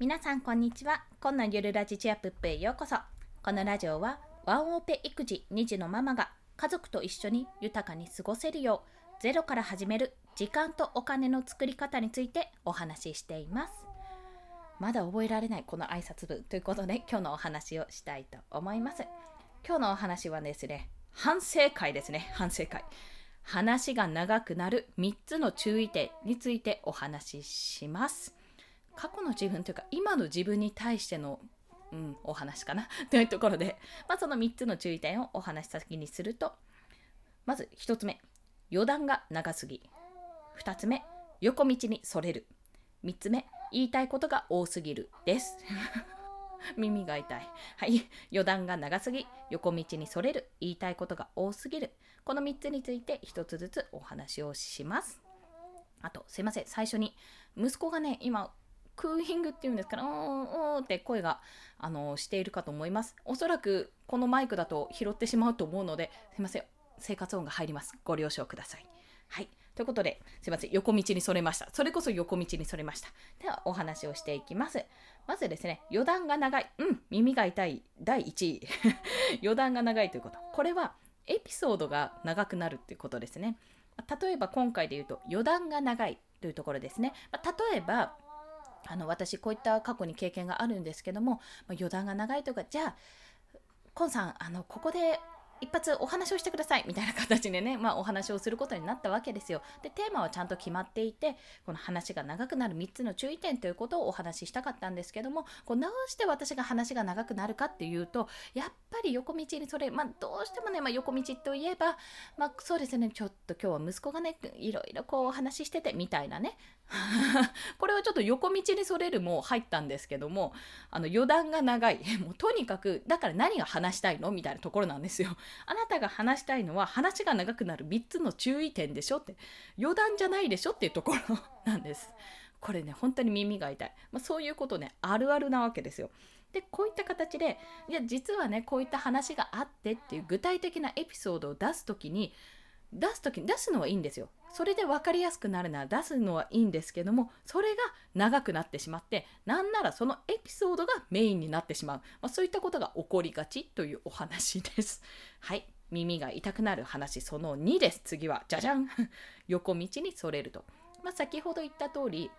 皆さんこんにちは。今のゆるラジチアプップへようこそ。このラジオはワンオペ育児2児のママが家族と一緒に豊かに過ごせるようゼロから始める時間とお金の作り方についてお話ししています。まだ覚えられないこの挨拶文ということで今日のお話をしたいと思います。今日のお話はですね、反省会ですね、反省会。話が長くなる3つの注意点についてお話しします。過去の自分というか今の自分に対しての、うん、お話かな というところで、まあ、その3つの注意点をお話し先にするとまず1つ目余談が長すぎ2つ目横道にそれる3つ目言いたいことが多すぎるです 耳が痛い。はい。余談が長すぎ、横道にそれる、言いたいことが多すぎる。この3つについて1つずつお話をします。あと、すいません。最初に、息子がね、今、クーヒングっていうんですから、うーん、うーって声が、あの、しているかと思います。おそらく、このマイクだと拾ってしまうと思うので、すいません。生活音が入ります。ご了承ください。はい。ということで、すいません。横道にそれました。それこそ横道にそれました。では、お話をしていきます。まずですね、余談が長い。うん、耳が痛い。第1位。余談が長いということ。これは、エピソードが長くなるっていうことですね。例えば今回で言うと余談が長いというところですね。ま例えばあの私こういった過去に経験があるんですけども、まあ、余談が長いとかじゃあコンさんあのここで一発お話をしてくださいみたいな形でね、まあ、お話をすることになったわけですよ。で、テーマはちゃんと決まっていて、この話が長くなる3つの注意点ということをお話ししたかったんですけども、こうどうして私が話が長くなるかっていうと、やっぱり横道にそれ、まあ、どうしてもね、まあ、横道といえば、まあ、そうですね、ちょっと今日は息子がね、いろいろこうお話ししててみたいなね。これはちょっと横道にそれるも入ったんですけども、あの余談が長い。もうとにかく、だから何が話したいの？みたいなところなんですよ。あなたが話したいのは話が長くなる3つの注意点でしょ？って、余談じゃないでしょっていうところなんです。これね、本当に耳が痛い。まあ、そういうことね、あるあるなわけですよ。で、こういった形で、いや、実はね、こういった話があってっていう具体的なエピソードを出す時に、出す時に出すのはいいんですよ。それで分かりやすくなるなら出すのはいいんですけどもそれが長くなってしまってなんならそのエピソードがメインになってしまう、まあ、そういったことが起こりがちというお話です。はい。耳が痛くなる話その2です。次はじゃじゃん。横道にそれると、まあ、先ほど言った通り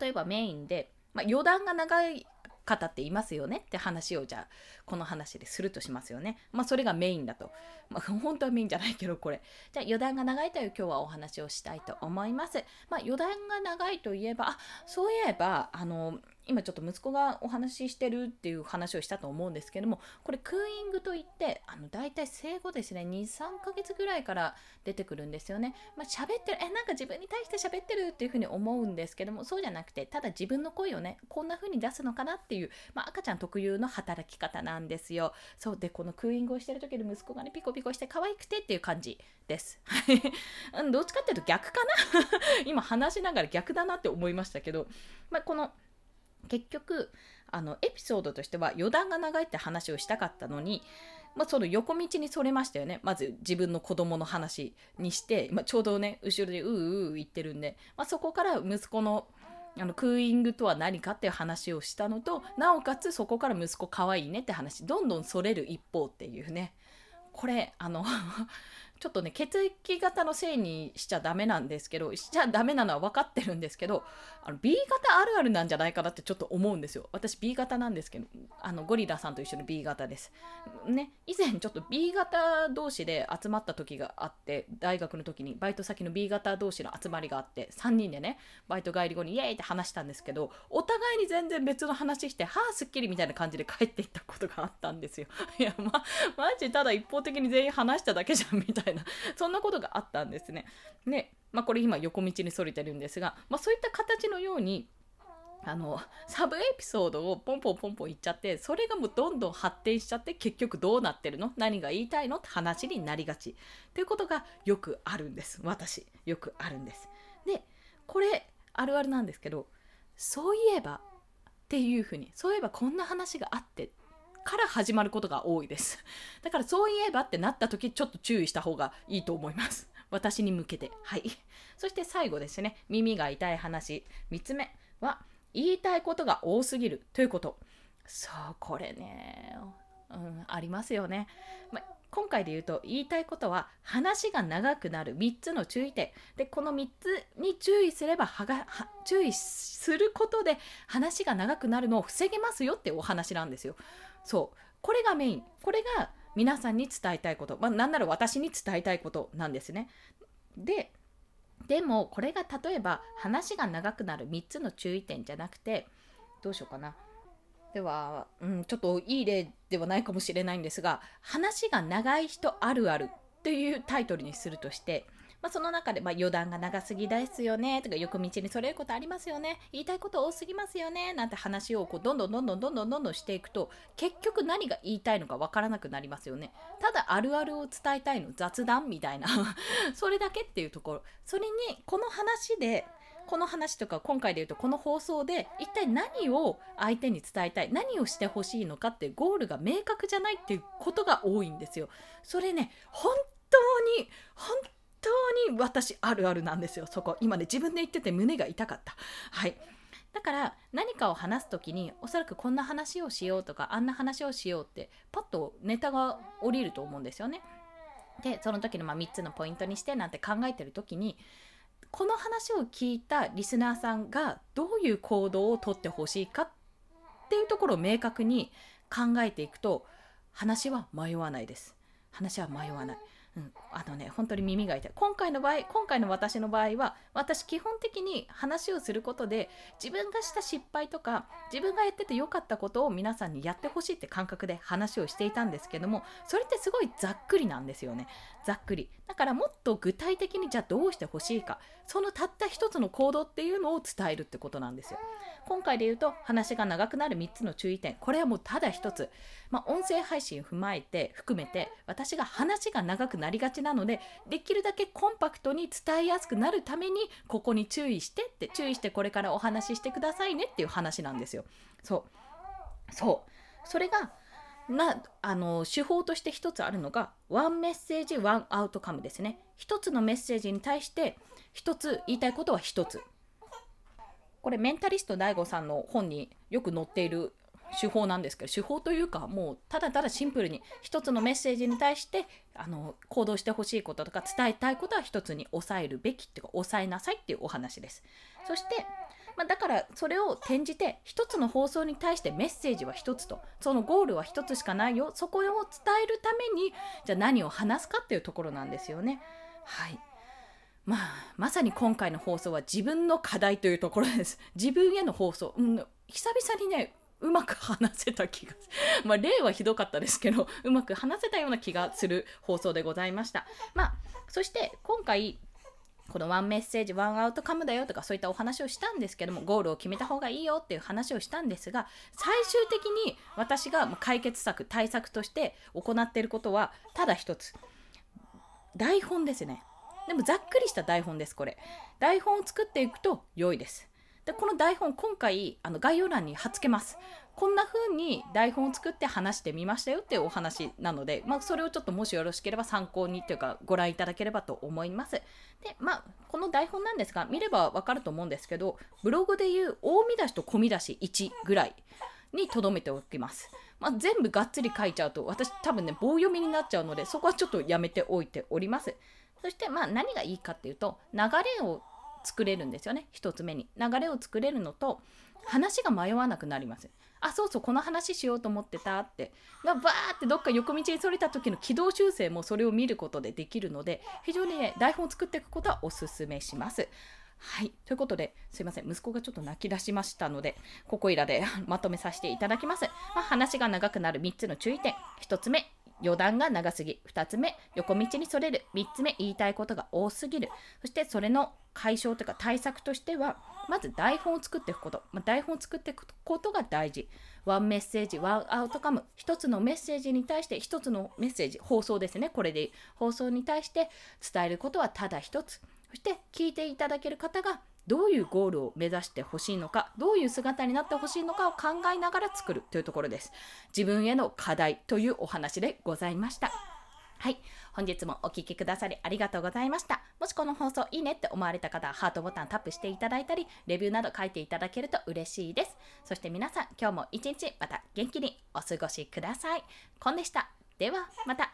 例えばメインで、まあ、余談が長い方っていますよねって話をじゃあこの話でするとしますよね。まあそれがメインだと。まあ 本当はメインじゃないけどこれ。じゃあ余談が長いという今日はお話をしたいと思います。まあ余談が長いといえば、あ、そういえば、あの、今ちょっと息子がお話ししてるっていう話をしたと思うんですけどもこれクーイングといってあの大体生後ですね23ヶ月ぐらいから出てくるんですよね。まあ、喋ってるえなんか自分に対して喋ってるっていうふうに思うんですけどもそうじゃなくてただ自分の声をねこんな風に出すのかなっていう、まあ、赤ちゃん特有の働き方なんですよ。そうでこのクーイングをしてる時の息子がねピコピコして可愛くてっていう感じです。どっちかっていうと逆かな？今話しながら逆だなって思いましたけど、まあ、この結局あのエピソードとしては余談が長いって話をしたかったのに、まあ、その横道にそれましたよね。まず自分の子供の話にして、まあ、ちょうどね後ろでううう言ってるんで、まあ、そこから息子のあのクーイングとは何かっていう話をしたのとなおかつそこから息子かわいいねって話どんどんそれる一方っていうね。これあのちょっとね血液型のせいにしちゃダメなんですけどしちゃダメなのは分かってるんですけどあの B 型あるあるなんじゃないかなってちょっと思うんですよ。私 B 型なんですけどあのゴリラさんと一緒に B 型です。ね以前ちょっと B 型同士で集まった時があって大学の時にバイト先の B 型同士の集まりがあって3人でねバイト帰り後にイエーイって話したんですけどお互いに全然別の話してはあすっきりみたいな感じで帰っていったことがあったんですよ。いやまマジただ一方的に全員話しただけじゃんみたいな。いな そんなことがあったんですね。で、まあ、これ今横道にそれてるんですが、まあ、そういった形のようにあのサブエピソードをポンポンポンポン言っちゃってそれがもうどんどん発展しちゃって結局どうなってるの？何が言いたいの？って話になりがち。ということがよくあるんです。私よくあるんです。でこれあるあるなんですけどそういえばっていうふうにそういえばこんな話があってから始まることが多いです。だからそういえばってなった時ちょっと注意した方がいいと思います。私に向けて。はい。そして最後ですね、耳が痛い話。3つ目は、言いたいことが多すぎるということそうこれね、うん、ありますよね、ま今回で言うと言いたいことは話が長くなる3つの注意点でこの3つに注意すればはが注意することで話が長くなるのを防げますよってお話なんですよそう。これがメイン。これが皆さんに伝えたいこと、まあ、なんなら私に伝えたいことなんですね。ででもこれが例えば話が長くなる3つの注意点じゃなくてどうしようかな。では、うん、ちょっといい例ではないかもしれないんですが話が長い人あるあるっていうタイトルにするとしてまあ、その中で、まあ、余談が長すぎですよねとかよく道にそれることありますよね言いたいこと多すぎますよねなんて話をこうどんどんどんどんどんどんどんどんしていくと結局何が言いたいのかわからなくなりますよねただあるあるを伝えたいの雑談みたいな それだけっていうところそれにこの話でこの話とか今回で言うとこの放送で一体何を相手に伝えたい何をしてほしいのかってゴールが明確じゃないっていうことが多いんですよ。それね本当に本当に私あるあるなんですよそこ。今ね自分で言ってて胸が痛かった。はい。だから何かを話す時におそらくこんな話をしようとかあんな話をしようってパッとネタが降りると思うんですよね。でその時のま3つのポイントにしてなんて考えてる時にこの話を聞いたリスナーさんがどういう行動をとってほしいかっていうところを明確に考えていくと話は迷わないです。話は迷わない。うん、あのね本当に耳が痛い。今回の場合今回の私の場合は私基本的に話をすることで自分がした失敗とか自分がやってて良かったことを皆さんにやってほしいって感覚で話をしていたんですけどもそれってすごいざっくりなんですよね。ざっくり。だからもっと具体的にじゃあどうしてほしいかそのたった一つの行動っていうのを伝えるってことなんですよ。今回で言うと話が長くなる3つの注意点。これはもうただ一つ、まあ、音声配信踏まえて含めて私が話が長くなりがちなのでできるだけコンパクトに伝えやすくなるためにここに注意してって注意してこれからお話ししてくださいねっていう話なんですよ。そう。そう。それがなあの手法として一つあるのがワンメッセージワンアウトカムですね。一つのメッセージに対して一つ言いたいことは一つ。これメンタリスト DAIGO さんの本によく載っている手法なんですけど手法というかもうただただシンプルに一つのメッセージに対してあの行動してほしいこととか伝えたいことは一つに抑えるべきっていうか抑えなさいっていうお話ですそしてまあ、だからそれを転じて一つの放送に対してメッセージは一つとそのゴールは一つしかないよそこを伝えるためにじゃあ何を話すかっていうところなんですよねはいまあ、まさに今回の放送は自分の課題というところです。自分への放送。うん、久々にね、うまく話せた気がまあ、例はひどかったですけど、うまく話せたような気がする放送でございました。まあ、そして今回、このワンメッセージ、ワンアウトカムだよとかそういったお話をしたんですけども、ゴールを決めた方がいいよっていう話をしたんですが、最終的に私が解決策、対策として行っていることは、ただ一つ。台本ですね。でもざっくりした台本です、これ。台本を作っていくと良いです。で、この台本、今回、あの概要欄に貼っつけます。こんな風に台本を作って話してみましたよっていうお話なので、まあ、それをちょっともしよろしければ参考にというかご覧いただければと思います。で、まあ、この台本なんですが、見ればわかると思うんですけど、ブログでいう大見出しと小見出し1ぐらいに留めておきます。まあ、全部がっつり書いちゃうと、私多分ね、棒読みになっちゃうので、そこはちょっとやめておいております。そしてまあ何がいいかっていうと流れを作れるんですよね。1つ目に流れを作れるのと話が迷わなくなります。あそうそうこの話しようと思ってたって。がバーってどっか横道にそれた時の軌道修正もそれを見ることでできるので非常にね台本を作っていくことはおすすめします。はい。ということですいません。息子がちょっと泣き出しましたのでここいらで まとめさせていただきます、まあ、話が長くなる3つの注意点。1つ目余談が長すぎ。2つ目横道にそれる。3つ目言いたいことが多すぎる。そしてそれの解消というか対策としてはまず台本を作っていくこと、まあ、台本を作っていくことが大事。ワンメッセージワンアウトカム。1つのメッセージに対して1つのメッセージ。放送ですね。これで放送に対して伝えることはただ1つ。そして聞いていただける方がどういうゴールを目指してほしいのかどういう姿になってほしいのかを考えながら作るというところです自分への課題というお話でございましたはい。本日もお聴きくださりありがとうございました。もしこの放送いいねって思われた方はハートボタンタップしていただいたり、レビューなど書いていただけると嬉しいです。そして皆さん、今日も一日また元気にお過ごしください。コンでした。では、また。